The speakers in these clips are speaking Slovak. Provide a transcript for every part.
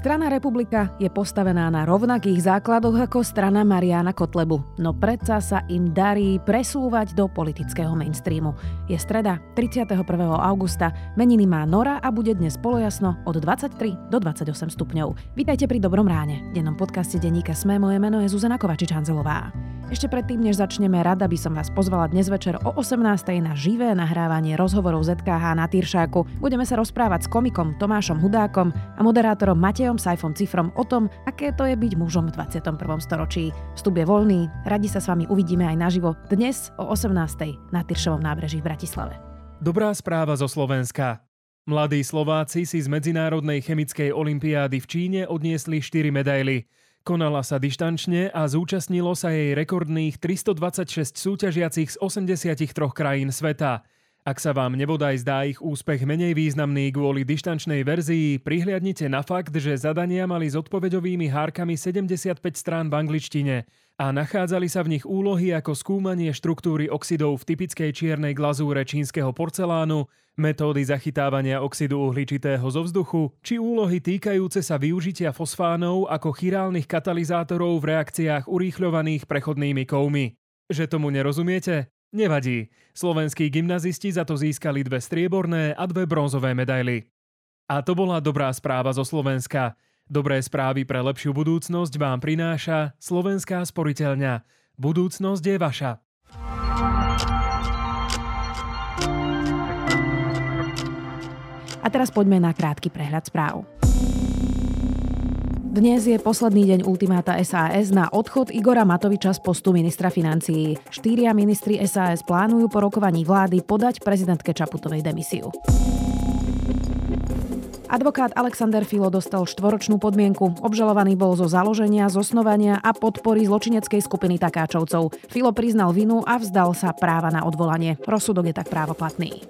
Strana Republika je postavená na rovnakých základoch ako strana Mariana Kotlebu, no predsa sa im darí presúvať do politického mainstreamu. Je streda, 31. augusta, meniny má Nora a bude dnes polojasno od 23 do 28 stupňov. Vítajte pri Dobrom ráne. V dennom podcaste denníka Sme moje meno je Zuzana Kovačič-Hanzelová. Ešte predtým, než začneme, rada by som vás pozvala dnes večer o 18. na živé nahrávanie rozhovorov ZKH na Tyršáku. Budeme sa rozprávať s komikom Tomášom Hudákom a moderátorom Matejom Sajfom Cifrom o tom, aké to je byť mužom v 21. storočí. Vstup je voľný, radi sa s vami uvidíme aj naživo dnes o 18. na Tyršovom nábreží v Bratislave. Dobrá správa zo Slovenska. Mladí Slováci si z Medzinárodnej chemickej olympiády v Číne odniesli 4 medaily. Konala sa dištančne a zúčastnilo sa jej rekordných 326 súťažiacich z 83 krajín sveta. Ak sa vám nebodaj zdá ich úspech menej významný kvôli dištančnej verzii, prihliadnite na fakt, že zadania mali s odpoveďovými hárkami 75 strán v angličtine a nachádzali sa v nich úlohy ako skúmanie štruktúry oxidov v typickej čiernej glazúre čínskeho porcelánu, metódy zachytávania oxidu uhličitého zo vzduchu či úlohy týkajúce sa využitia fosfánov ako chirálnych katalizátorov v reakciách urýchľovaných prechodnými kovmi. Že tomu nerozumiete? Nevadí. Slovenskí gymnazisti za to získali dve strieborné a dve bronzové medaily. A to bola dobrá správa zo Slovenska. Dobré správy pre lepšiu budúcnosť vám prináša Slovenská sporiteľňa. Budúcnosť je vaša. A teraz poďme na krátky prehľad správ. Dnes je posledný deň ultimáta SAS na odchod Igora Matoviča z postu ministra financií. Štyria ministri SAS plánujú po rokovaní vlády podať prezidentke Čaputovej demisiu. Advokát Alexander Filo dostal štvoročnú podmienku. Obžalovaný bol zo založenia, zosnovania a podpory zločineckej skupiny takáčovcov. Filo priznal vinu a vzdal sa práva na odvolanie. Rozsudok je tak právoplatný.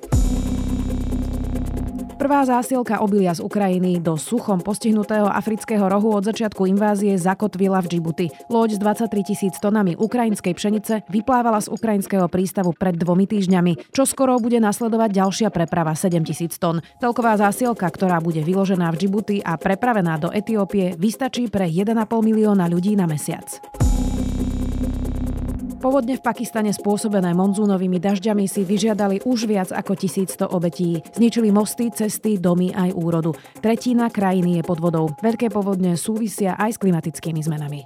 Prvá zásielka obilia z Ukrajiny do suchom postihnutého afrického rohu od začiatku invázie zakotvila v Džibuti. Loď s 23 tisíc tonami ukrajinskej pšenice vyplávala z ukrajinského prístavu pred dvomi týždňami. Čo skoro bude nasledovať ďalšia preprava 7 tisíc tón. Celková zásielka, ktorá bude vyložená v Džibuti a prepravená do Etiópie, vystačí pre 1,5 milióna ľudí na mesiac. Povodne v Pakistane spôsobené monzúnovými dažďami si vyžiadali už viac ako 1100 obetí. Zničili mosty, cesty, domy aj úrodu. Tretina krajiny je pod vodou. Veľké povodne súvisia aj s klimatickými zmenami.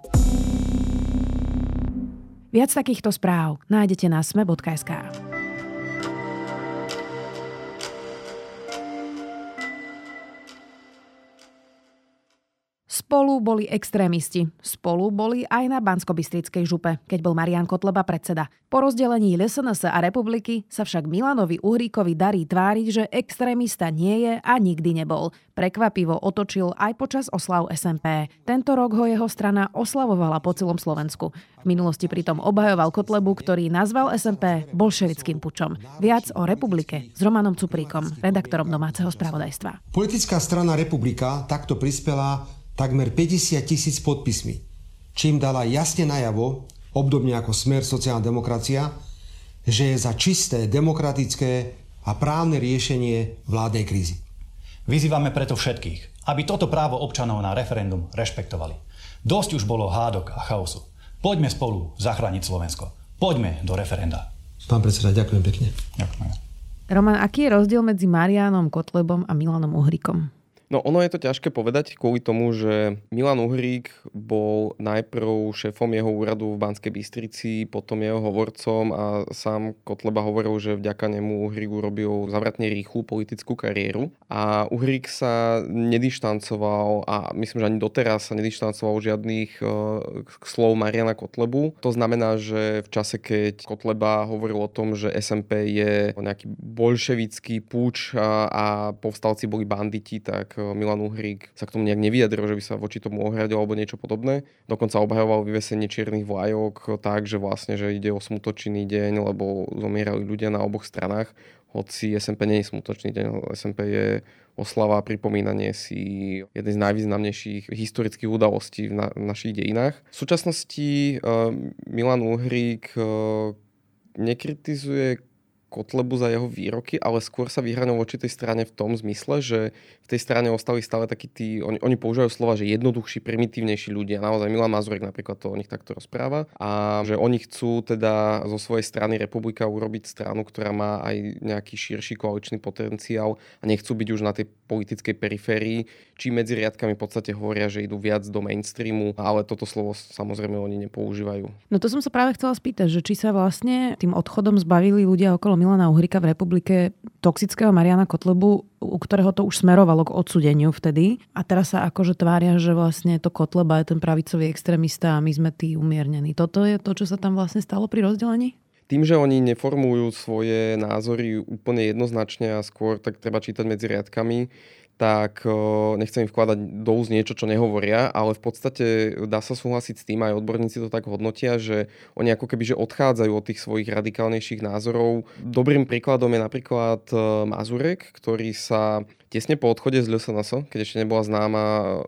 Viac takýchto správ nájdete na sme.sk. Spolu boli extrémisti. Spolu boli aj na Banskobystrickej župe, keď bol Marian Kotleba predseda. Po rozdelení LSNS a republiky sa však Milanovi Uhríkovi darí tváriť, že extrémista nie je a nikdy nebol. Prekvapivo otočil aj počas oslav SMP. Tento rok ho jeho strana oslavovala po celom Slovensku. V minulosti pritom obhajoval Kotlebu, ktorý nazval SMP bolševickým pučom. Viac o republike s Romanom Cupríkom, redaktorom domáceho spravodajstva. Politická strana Republika takto prispela takmer 50 tisíc podpismi, čím dala jasne najavo, obdobne ako smer sociálna demokracia, že je za čisté, demokratické a právne riešenie vládnej krízy. Vyzývame preto všetkých, aby toto právo občanov na referendum rešpektovali. Dosť už bolo hádok a chaosu. Poďme spolu zachrániť Slovensko. Poďme do referenda. Pán predseda, ďakujem pekne. Ďakujem. Roman, aký je rozdiel medzi Marianom Kotlebom a Milanom Uhrikom? No ono je to ťažké povedať kvôli tomu, že Milan Uhrík bol najprv šéfom jeho úradu v Banskej Bystrici, potom jeho hovorcom a sám Kotleba hovoril, že vďaka nemu Uhrík urobil zavratne rýchlu politickú kariéru. A Uhrík sa nedištancoval a myslím, že ani doteraz sa nedištancoval žiadnych uh, slov Mariana Kotlebu. To znamená, že v čase, keď Kotleba hovoril o tom, že SMP je nejaký bolševický púč a, a povstalci boli banditi, tak Milan Uhrík sa k tomu nejak nevyjadril, že by sa voči tomu ohradil alebo niečo podobné. Dokonca obhajoval vyvesenie čiernych vlajok tak, že vlastne, že ide o smutočný deň, lebo zomierali ľudia na oboch stranách. Hoci SMP nie je smutočný deň, SMP je oslava a pripomínanie si jednej z najvýznamnejších historických udalostí v, na, našich dejinách. V súčasnosti uh, Milan Uhrík uh, nekritizuje Kotlebu za jeho výroky, ale skôr sa vyhranil voči tej strane v tom zmysle, že v tej strane ostali stále takí tí, oni, oni používajú slova, že jednoduchší, primitívnejší ľudia. Naozaj Milan Mazurek napríklad to o nich takto rozpráva. A že oni chcú teda zo svojej strany republika urobiť stranu, ktorá má aj nejaký širší koaličný potenciál a nechcú byť už na tej politickej periférii, či medzi riadkami v podstate hovoria, že idú viac do mainstreamu, ale toto slovo samozrejme oni nepoužívajú. No to som sa práve chcela spýtať, že či sa vlastne tým odchodom zbavili ľudia okolo Milana Uhrika v republike toxického Mariana Kotlebu, u ktorého to už smerovalo k odsudeniu vtedy. A teraz sa akože tvária, že vlastne to Kotleba je ten pravicový extrémista a my sme tí umiernení. Toto je to, čo sa tam vlastne stalo pri rozdelení? Tým, že oni neformujú svoje názory úplne jednoznačne a skôr tak treba čítať medzi riadkami, tak nechcem im vkladať do úst niečo, čo nehovoria, ale v podstate dá sa súhlasiť s tým, aj odborníci to tak hodnotia, že oni ako keby že odchádzajú od tých svojich radikálnejších názorov. Dobrým príkladom je napríklad Mazurek, ktorý sa tesne po odchode z LSNS, keď ešte nebola známa,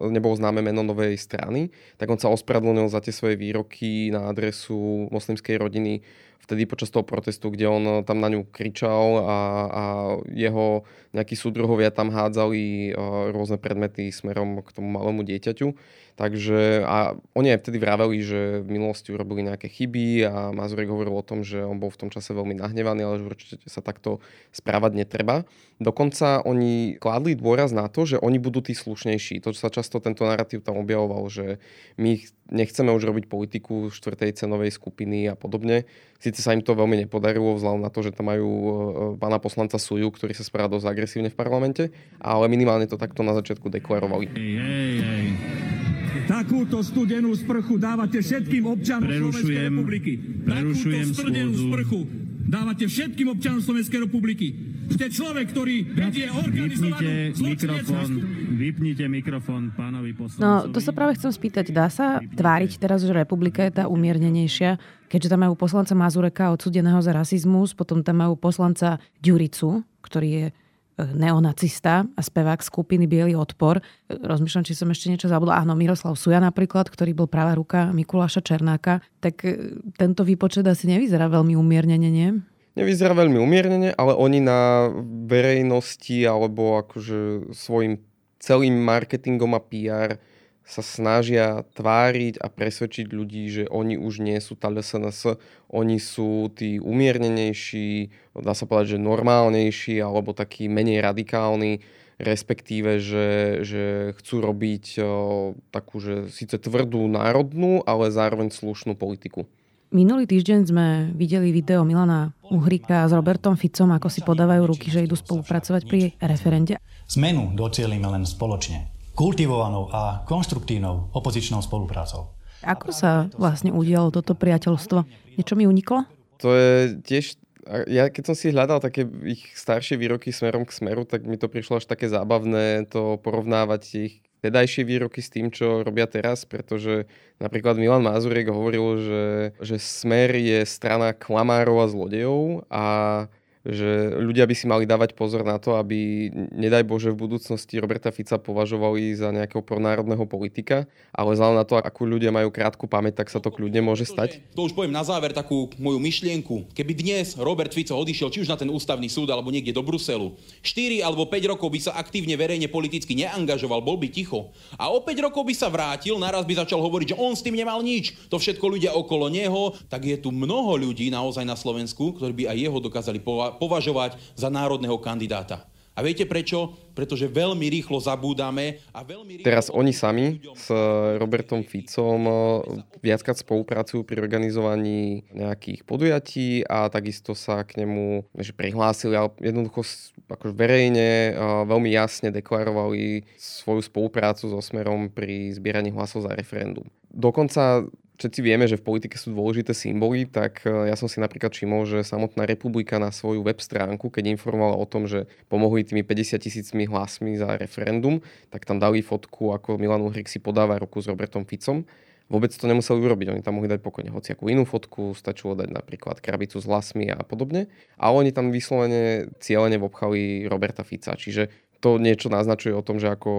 nebolo známe meno novej strany, tak on sa ospravedlnil za tie svoje výroky na adresu moslimskej rodiny vtedy počas toho protestu, kde on eh, tam na ňu kričal a, a jeho nejakí súdruhovia tam hádzali uh, rôzne predmety smerom k tomu malému dieťaťu. Takže a oni aj vtedy vraveli, že v minulosti urobili nejaké chyby a Mazurek hovoril o tom, že on bol v tom čase veľmi nahnevaný, ale že určite sa takto správať netreba. Dokonca oni kladli dôraz na to, že oni budú tí slušnejší. To, čo sa často tento narratív tam objavoval, že my nechceme už robiť politiku štvrtej cenovej skupiny a podobne. Sice sa im to veľmi nepodarilo vzhľadom na to, že tam majú e, pána poslanca Suju, ktorý sa správa dosť agresívne v parlamente, ale minimálne to takto na začiatku deklarovali. Takúto studenú sprchu dávate všetkým občanom Slovenskej republiky. Takúto studenú sprchu dávate všetkým občanom Slovenskej republiky. Ste človek, ktorý vedie organizovanú mikrofón, vypnite mikrofón pánovi poslancovi. No, to sa práve chcem spýtať. Dá sa tváriť teraz, že republika je tá umiernenejšia, keďže tam majú poslanca Mazureka odsudeného za rasizmus, potom tam majú poslanca Ďuricu, ktorý je neonacista a spevák skupiny Bielý odpor. Rozmýšľam, či som ešte niečo zabudla. Áno, Miroslav Suja napríklad, ktorý bol práva ruka Mikuláša Černáka. Tak e, tento výpočet asi nevyzerá veľmi umiernene, nie? Nevyzerá veľmi umiernene, ale oni na verejnosti alebo akože svojim celým marketingom a PR sa snažia tváriť a presvedčiť ľudí, že oni už nie sú tá LSNS, oni sú tí umiernenejší, dá sa povedať, že normálnejší alebo takí menej radikálni, respektíve, že, že chcú robiť o, takú, že síce tvrdú národnú, ale zároveň slušnú politiku. Minulý týždeň sme videli video Milana Uhrika s Robertom Ficom, ako si podávajú ruky, že idú spolupracovať pri referende. Zmenu docielime len spoločne kultivovanou a konštruktívnou opozičnou spoluprácou. Ako sa vlastne udialo toto priateľstvo? Niečo mi uniklo? To je tiež ja keď som si hľadal také ich staršie výroky smerom k smeru, tak mi to prišlo až také zábavné to porovnávať ich tedajšie výroky s tým, čo robia teraz, pretože napríklad Milan Mazurek hovoril, že, že smer je strana klamárov a zlodejov a že ľudia by si mali dávať pozor na to, aby nedaj Bože v budúcnosti Roberta Fica považovali za nejakého pronárodného politika, ale vzhľadom na to, akú ľudia majú krátku pamäť, tak sa to kľudne môže stať. To už poviem na záver takú moju myšlienku. Keby dnes Robert Fico odišiel či už na ten ústavný súd alebo niekde do Bruselu, 4 alebo 5 rokov by sa aktívne verejne politicky neangažoval, bol by ticho. A o 5 rokov by sa vrátil, naraz by začal hovoriť, že on s tým nemal nič, to všetko ľudia okolo neho, tak je tu mnoho ľudí naozaj na Slovensku, ktorí by aj jeho dokázali považovať za národného kandidáta. A viete prečo? Pretože veľmi rýchlo zabúdame a veľmi rýchlo... Teraz oni sami s Robertom Ficom eh, viackrát spolupracujú pri organizovaní nejakých podujatí a takisto sa k nemu že prihlásili, ale jednoducho akože verejne eh, veľmi jasne deklarovali svoju spoluprácu so Smerom pri zbieraní hlasov za referendum. Dokonca všetci vieme, že v politike sú dôležité symboly, tak e, ja som si napríklad všimol, že samotná republika na svoju web stránku, keď informovala o tom, že pomohli tými 50 tisícmi hlasmi za referendum, tak tam dali fotku, ako Milan Uhrik si podáva ruku s Robertom Ficom vôbec to nemuseli urobiť. Oni tam mohli dať pokojne hociakú inú fotku, stačilo dať napríklad krabicu s hlasmi a podobne. A oni tam vyslovene cieľene obchali Roberta Fica. Čiže to niečo naznačuje o tom, že ako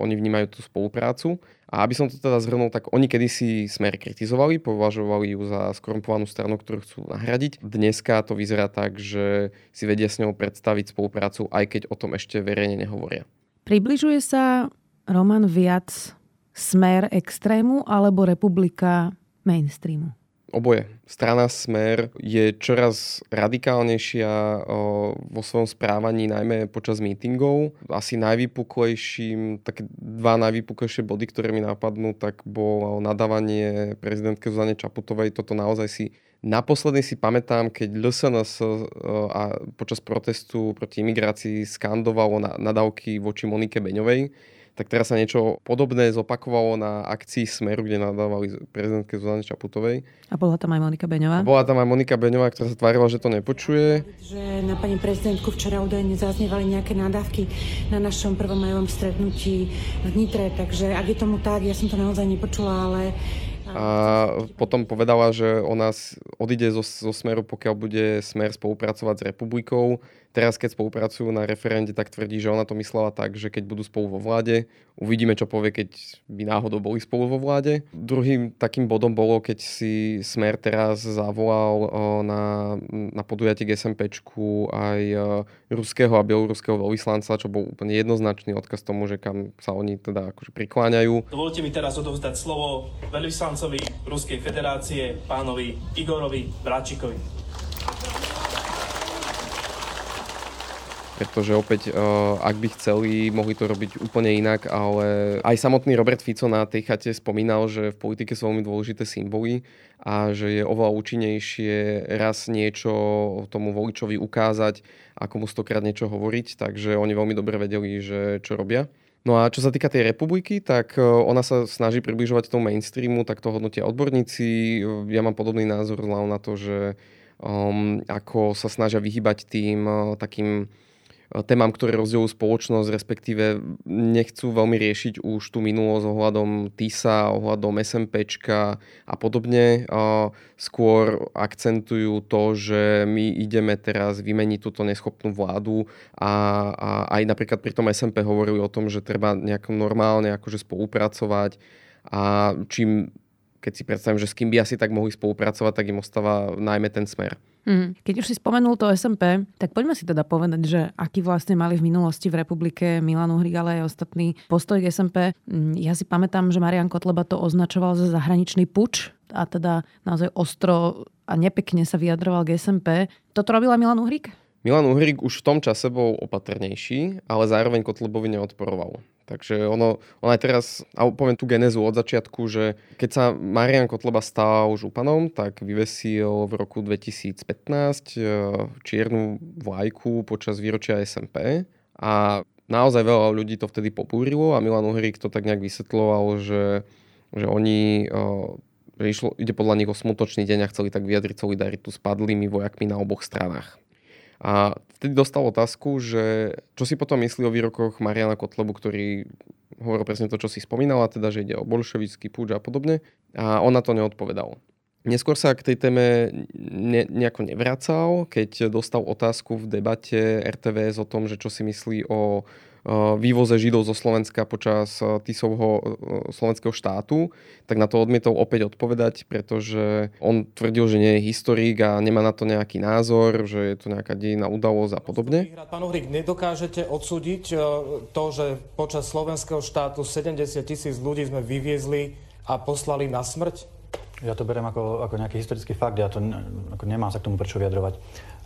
oni vnímajú tú spoluprácu. A aby som to teda zhrnul, tak oni kedysi smer kritizovali, považovali ju za skorumpovanú stranu, ktorú chcú nahradiť. Dneska to vyzerá tak, že si vedia s ňou predstaviť spoluprácu, aj keď o tom ešte verejne nehovoria. Približuje sa Roman viac smer extrému alebo republika mainstreamu? Oboje. Strana Smer je čoraz radikálnejšia vo svojom správaní, najmä počas mítingov. Asi najvypuklejším, také dva najvypuklejšie body, ktoré mi napadnú, tak bolo nadávanie prezidentke Zuzane Čaputovej. Toto naozaj si Naposledy si pamätám, keď LSNS a počas protestu proti imigrácii skandovalo nadávky voči Monike Beňovej tak teraz sa niečo podobné zopakovalo na akcii Smeru, kde nadávali prezidentke Zuzane Čaputovej. A bola tam aj Monika Beňová? A bola tam aj Monika Beňová, ktorá sa tvárila, že to nepočuje. Že na pani prezidentku včera údajne zaznievali nejaké nádavky na našom prvom majovom stretnutí v Nitre, takže ak je tomu tak, ja som to naozaj nepočula, ale a potom povedala, že ona odíde zo, zo Smeru, pokiaľ bude Smer spolupracovať s republikou Teraz, keď spolupracujú na referende, tak tvrdí, že ona to myslela tak, že keď budú spolu vo vláde, uvidíme, čo povie, keď by náhodou boli spolu vo vláde. Druhým takým bodom bolo, keď si Smer teraz zavolal na, na podujatie k SMPčku aj ruského a bieloruského veľvyslanca, čo bol úplne jednoznačný odkaz tomu, že kam sa oni teda akože prikláňajú. Dovolte mi teraz odovzdať slovo veľvyslancovi Ruskej federácie, pánovi Igorovi Bráčikovi. Pretože opäť, eh, ak by chceli, mohli to robiť úplne inak, ale aj samotný Robert Fico na tej chate spomínal, že v politike sú veľmi dôležité symboly a že je oveľa účinnejšie raz niečo tomu voličovi ukázať, ako mu stokrát niečo hovoriť, takže oni veľmi dobre vedeli, že čo robia. No a čo sa týka tej republiky, tak eh, ona sa snaží približovať tomu mainstreamu, tak to hodnotia odborníci. Ja mám podobný názor na to, že um, ako sa snažia vyhybať tým uh, takým témam, ktoré rozdeľujú spoločnosť, respektíve nechcú veľmi riešiť už tú minulosť ohľadom TISA, ohľadom SMPčka a podobne. Skôr akcentujú to, že my ideme teraz vymeniť túto neschopnú vládu a, a aj napríklad pri tom SMP hovorili o tom, že treba nejako normálne akože spolupracovať a čím keď si predstavím, že s kým by asi tak mohli spolupracovať, tak im ostáva najmä ten smer. Mm. Keď už si spomenul to SMP, tak poďme si teda povedať, že aký vlastne mali v minulosti v republike Milan Uhrik, ale aj ostatný postoj k SMP. Mm, ja si pamätám, že Marian Kotleba to označoval za zahraničný puč a teda naozaj ostro a nepekne sa vyjadroval k SMP. Toto robila Milan Uhrik? Milan Uhrik už v tom čase bol opatrnejší, ale zároveň Kotlebovi neodporoval. Takže ono, ono aj teraz, a poviem tú genezu od začiatku, že keď sa Marian Kotleba stal županom, tak vyvesil v roku 2015 e, čiernu vlajku počas výročia SMP a naozaj veľa ľudí to vtedy popúrilo a Milan Uhrik to tak nejak vysvetloval, že, že oni e, že išlo, ide podľa nich o smutočný deň a chceli tak vyjadriť solidaritu s padlými vojakmi na oboch stranách. A vtedy dostal otázku, že čo si potom myslí o výrokoch Mariana Kotlebu, ktorý hovoril presne to, čo si spomínala, teda, že ide o bolševický púč a podobne. A on na to neodpovedal. Neskôr sa k tej téme ne, nejako nevracal, keď dostal otázku v debate RTVS o tom, že čo si myslí o vývoze Židov zo Slovenska počas Tisovho slovenského štátu, tak na to odmietol opäť odpovedať, pretože on tvrdil, že nie je historik a nemá na to nejaký názor, že je to nejaká dejná udalosť a podobne. Pán Uhrik, nedokážete odsúdiť to, že počas slovenského štátu 70 tisíc ľudí sme vyviezli a poslali na smrť? Ja to beriem ako, ako nejaký historický fakt, ja to ako nemám sa k tomu prečo vyjadrovať.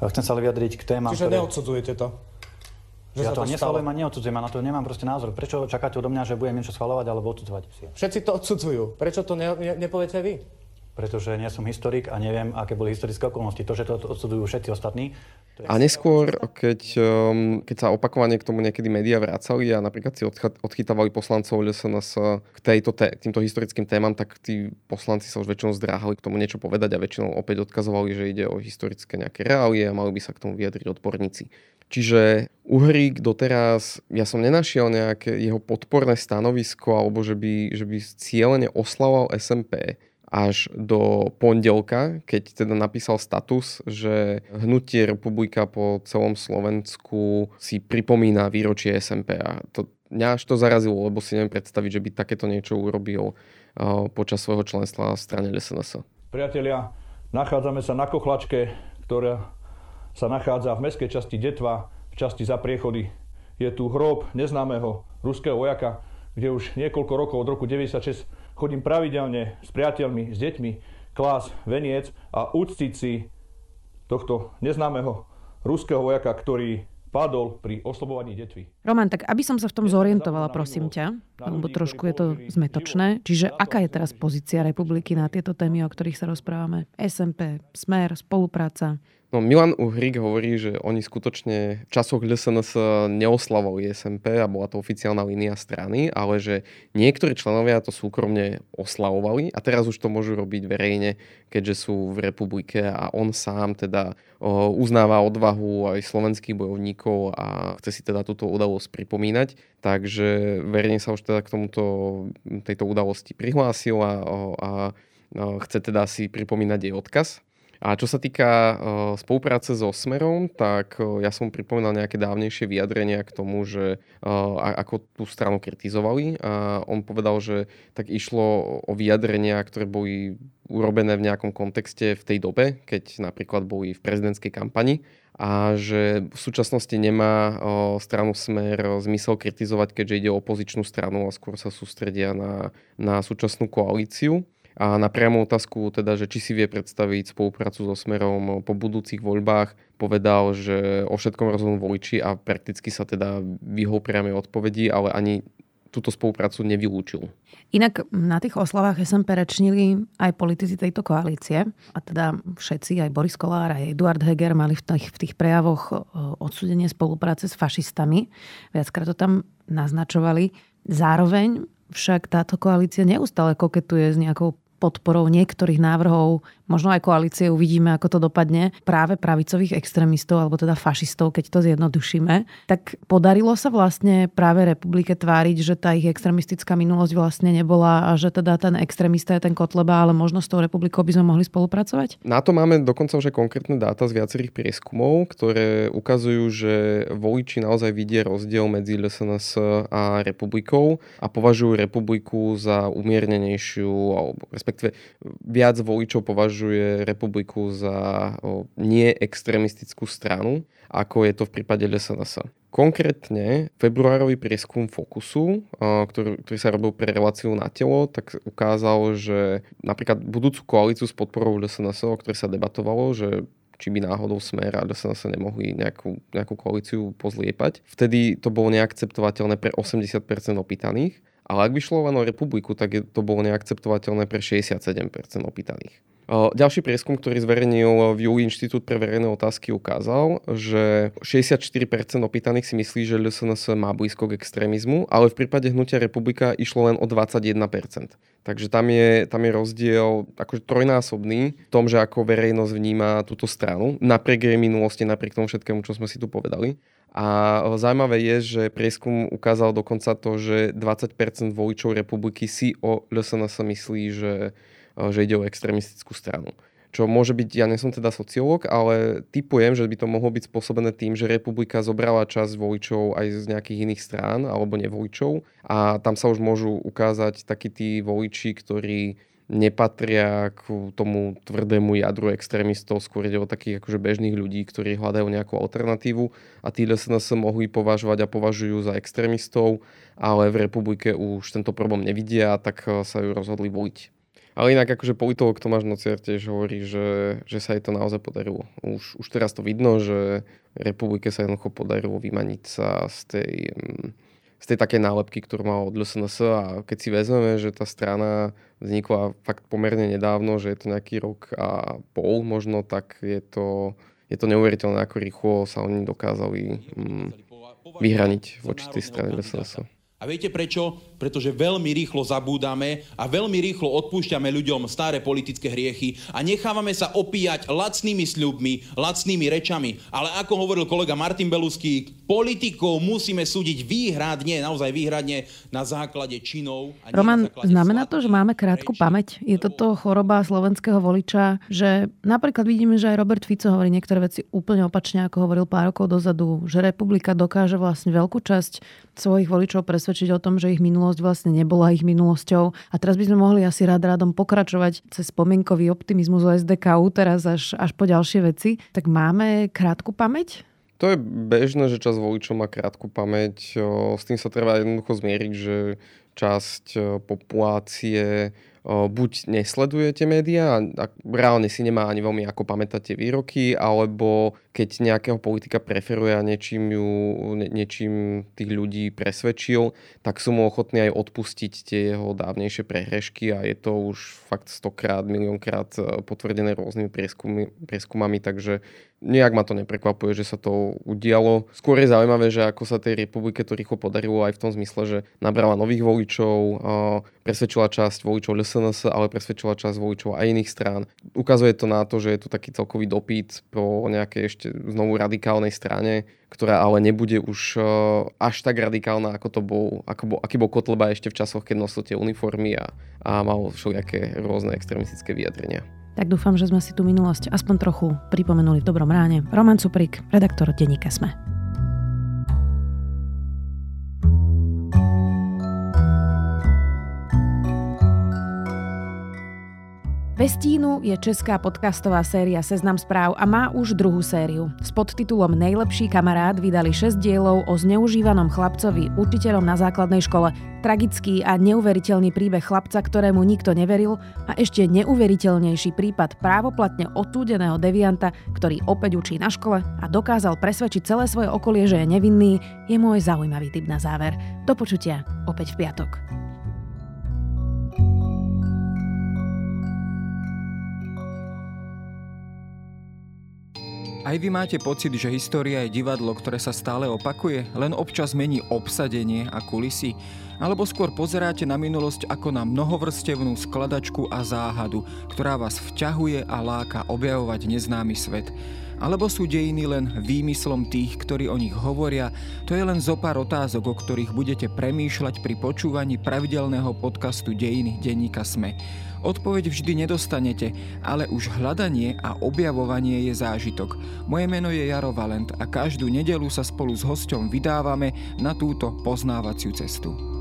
Chcem sa ale vyjadriť k témam, Čiže ktoré... neodsudzujete to? Že ja to neschvalujem a neodsudzujem a na to nemám proste názor. Prečo čakáte odo mňa, že budem niečo schvalovať alebo odsudzovať? Všetci to odsudzujú. Prečo to ne, ne, nepoviete vy? Pretože nie som historik a neviem, aké boli historické okolnosti. To, že to odsudzujú všetci ostatní. To je... A neskôr, keď, um, keď sa opakovane k tomu niekedy médiá vracali a napríklad si odchytávali poslancov LSNS k tejto té, týmto historickým témam, tak tí poslanci sa už väčšinou zdráhali k tomu niečo povedať a väčšinou opäť odkazovali, že ide o historické nejaké reálie a mali by sa k tomu vyjadriť odborníci. Čiže Uhrík doteraz, ja som nenašiel nejaké jeho podporné stanovisko alebo že by, že by cieľene oslavoval SMP. Až do pondelka, keď teda napísal status, že hnutie republika po celom Slovensku si pripomína výročie SMP. A to, mňa až to zarazilo, lebo si neviem predstaviť, že by takéto niečo urobil uh, počas svojho členstva v strane SNS. Priatelia, nachádzame sa na Kochlačke, ktorá sa nachádza v mestskej časti Detva, v časti za priechody. Je tu hrob neznámeho ruského vojaka, kde už niekoľko rokov od roku 96 chodím pravidelne s priateľmi, s deťmi, klás veniec a úctiť si tohto neznámeho ruského vojaka, ktorý padol pri oslobovaní detví. Roman, tak aby som sa v tom zorientovala, prosím ťa, lebo trošku je to zmetočné. Čiže aká je teraz pozícia republiky na tieto témy, o ktorých sa rozprávame? SMP, Smer, spolupráca? No Milan Uhrik hovorí, že oni skutočne v časoch LSNS neoslavovali SMP a bola to oficiálna línia strany, ale že niektorí členovia to súkromne oslavovali a teraz už to môžu robiť verejne, keďže sú v republike a on sám teda uznáva odvahu aj slovenských bojovníkov a chce si teda túto udalosť pripomínať. Takže verejne sa už teda k tomuto, tejto udalosti prihlásil a, a chce teda si pripomínať jej odkaz. A čo sa týka spolupráce so Smerom, tak ja som pripomínal nejaké dávnejšie vyjadrenia k tomu, že ako tú stranu kritizovali. A on povedal, že tak išlo o vyjadrenia, ktoré boli urobené v nejakom kontexte v tej dobe, keď napríklad boli v prezidentskej kampani a že v súčasnosti nemá stranu Smer zmysel kritizovať, keďže ide o opozičnú stranu a skôr sa sústredia na, na súčasnú koalíciu. A na priamu otázku, teda, že či si vie predstaviť spoluprácu so Smerom po budúcich voľbách, povedal, že o všetkom rozhodnú voliči a prakticky sa teda vyhol priamej odpovedi, ale ani túto spoluprácu nevylúčil. Inak na tých oslavách SMP rečnili aj politici tejto koalície, a teda všetci, aj Boris Kolár, aj Eduard Heger mali v tých, v tých prejavoch odsudenie spolupráce s fašistami. Viackrát to tam naznačovali. Zároveň však táto koalícia neustále koketuje s nejakou podporou niektorých návrhov, možno aj koalície, uvidíme, ako to dopadne, práve pravicových extrémistov, alebo teda fašistov, keď to zjednodušíme, tak podarilo sa vlastne práve republike tváriť, že tá ich extrémistická minulosť vlastne nebola a že teda ten extrémista je ten Kotleba, ale možno s tou republikou by sme mohli spolupracovať? Na to máme dokonca už aj konkrétne dáta z viacerých prieskumov, ktoré ukazujú, že voliči naozaj vidia rozdiel medzi LSNS a republikou a považujú republiku za umiernenejšiu, alebo respektíve viac voličov považuje republiku za extrémistickú stranu, ako je to v prípade LSNS. Konkrétne februárový prieskum Fokusu, ktorý, ktorý sa robil pre reláciu na telo, tak ukázal, že napríklad budúcu koalíciu s podporou LSNS, o ktorej sa debatovalo, že či by náhodou Smer a LSNS nemohli nejakú, nejakú koalíciu pozliepať. Vtedy to bolo neakceptovateľné pre 80% opýtaných ale ak by len o republiku, tak je, to bolo neakceptovateľné pre 67% opýtaných. Ďalší prieskum, ktorý zverejnil v júli Inštitút pre verejné otázky, ukázal, že 64% opýtaných si myslí, že LSNS má blízko k extrémizmu, ale v prípade hnutia republika išlo len o 21%. Takže tam je, tam je rozdiel akože trojnásobný v tom, že ako verejnosť vníma túto stranu, napriek jej minulosti, napriek tomu všetkému, čo sme si tu povedali. A zaujímavé je, že prieskum ukázal dokonca to, že 20% voličov republiky si o LSNS myslí, že, že ide o extrémistickú stranu. Čo môže byť, ja nie som teda sociológ, ale typujem, že by to mohlo byť spôsobené tým, že republika zobrala časť voličov aj z nejakých iných strán alebo nevoličov a tam sa už môžu ukázať takí tí voliči, ktorí nepatria k tomu tvrdému jadru extrémistov, skôr ide o takých akože bežných ľudí, ktorí hľadajú nejakú alternatívu a tí SNS mohli považovať a považujú za extrémistov, ale v republike už tento problém nevidia, tak eh, sa ju rozhodli voliť. Ale inak akože politolog Tomáš Nociar tiež hovorí, že, že sa jej to naozaj podarilo. Už, už teraz to vidno, že republike sa jednoducho podarilo vymaniť sa z tej, mm, z tej takej nálepky, ktorú má od LSNS a keď si vezmeme, že tá strana vznikla fakt pomerne nedávno, že je to nejaký rok a pol možno, tak je to, je to neuveriteľné, ako rýchlo sa oni dokázali mm, vyhraniť voči tej strane LSNS. A viete prečo? Pretože veľmi rýchlo zabúdame a veľmi rýchlo odpúšťame ľuďom staré politické hriechy a nechávame sa opíjať lacnými sľubmi, lacnými rečami. Ale ako hovoril kolega Martin Belusky, politikov musíme súdiť výhradne, naozaj výhradne na základe činov. A Roman, znamená to, že máme krátku pamäť? Je toto choroba slovenského voliča, že napríklad vidíme, že aj Robert Fico hovorí niektoré veci úplne opačne, ako hovoril pár rokov dozadu, že republika dokáže vlastne veľkú časť svojich voličov presvedčiť presvedčiť o tom, že ich minulosť vlastne nebola ich minulosťou. A teraz by sme mohli asi rád rádom pokračovať cez spomienkový optimizmus o SDKU teraz až, až po ďalšie veci. Tak máme krátku pamäť? To je bežné, že čas voličov má krátku pamäť. S tým sa treba jednoducho zmieriť, že časť populácie buď nesledujete médiá a reálne si nemá ani veľmi ako pamätať tie výroky, alebo keď nejakého politika preferuje a niečím, ju, niečím tých ľudí presvedčil, tak sú mu ochotní aj odpustiť tie jeho dávnejšie prehrešky a je to už fakt stokrát, miliónkrát e, potvrdené rôznymi prieskumami, takže nejak ma to neprekvapuje, že sa to udialo. Skôr je zaujímavé, že ako sa tej republike to rýchlo podarilo aj v tom zmysle, že nabrala nových voličov, presvedčila časť voličov SNS, ale presvedčila časť voličov aj iných strán. Ukazuje to na to, že je tu taký celkový dopyt po nejakej ešte znovu radikálnej strane, ktorá ale nebude už až tak radikálna, ako to bol, ako bol, aký bol Kotleba ešte v časoch, keď nosil tie uniformy a, a mal všelijaké rôzne extremistické vyjadrenia. Tak dúfam, že sme si tú minulosť aspoň trochu pripomenuli v dobrom ráne. Roman Cuprik, redaktor denníka Sme. Vestínu je česká podcastová séria Seznam správ a má už druhú sériu. S podtitulom Nejlepší kamarát vydali 6 dielov o zneužívanom chlapcovi, učiteľom na základnej škole. Tragický a neuveriteľný príbeh chlapca, ktorému nikto neveril a ešte neuveriteľnejší prípad právoplatne odtúdeného devianta, ktorý opäť učí na škole a dokázal presvedčiť celé svoje okolie, že je nevinný, je môj zaujímavý typ na záver. Do počutia opäť v piatok. Aj vy máte pocit, že história je divadlo, ktoré sa stále opakuje, len občas mení obsadenie a kulisy? Alebo skôr pozeráte na minulosť ako na mnohovrstevnú skladačku a záhadu, ktorá vás vťahuje a láka objavovať neznámy svet? Alebo sú dejiny len výmyslom tých, ktorí o nich hovoria? To je len zo pár otázok, o ktorých budete premýšľať pri počúvaní pravidelného podcastu Dejiny denníka Sme. Odpoveď vždy nedostanete, ale už hľadanie a objavovanie je zážitok. Moje meno je Jaro Valent a každú nedelu sa spolu s hosťom vydávame na túto poznávaciu cestu.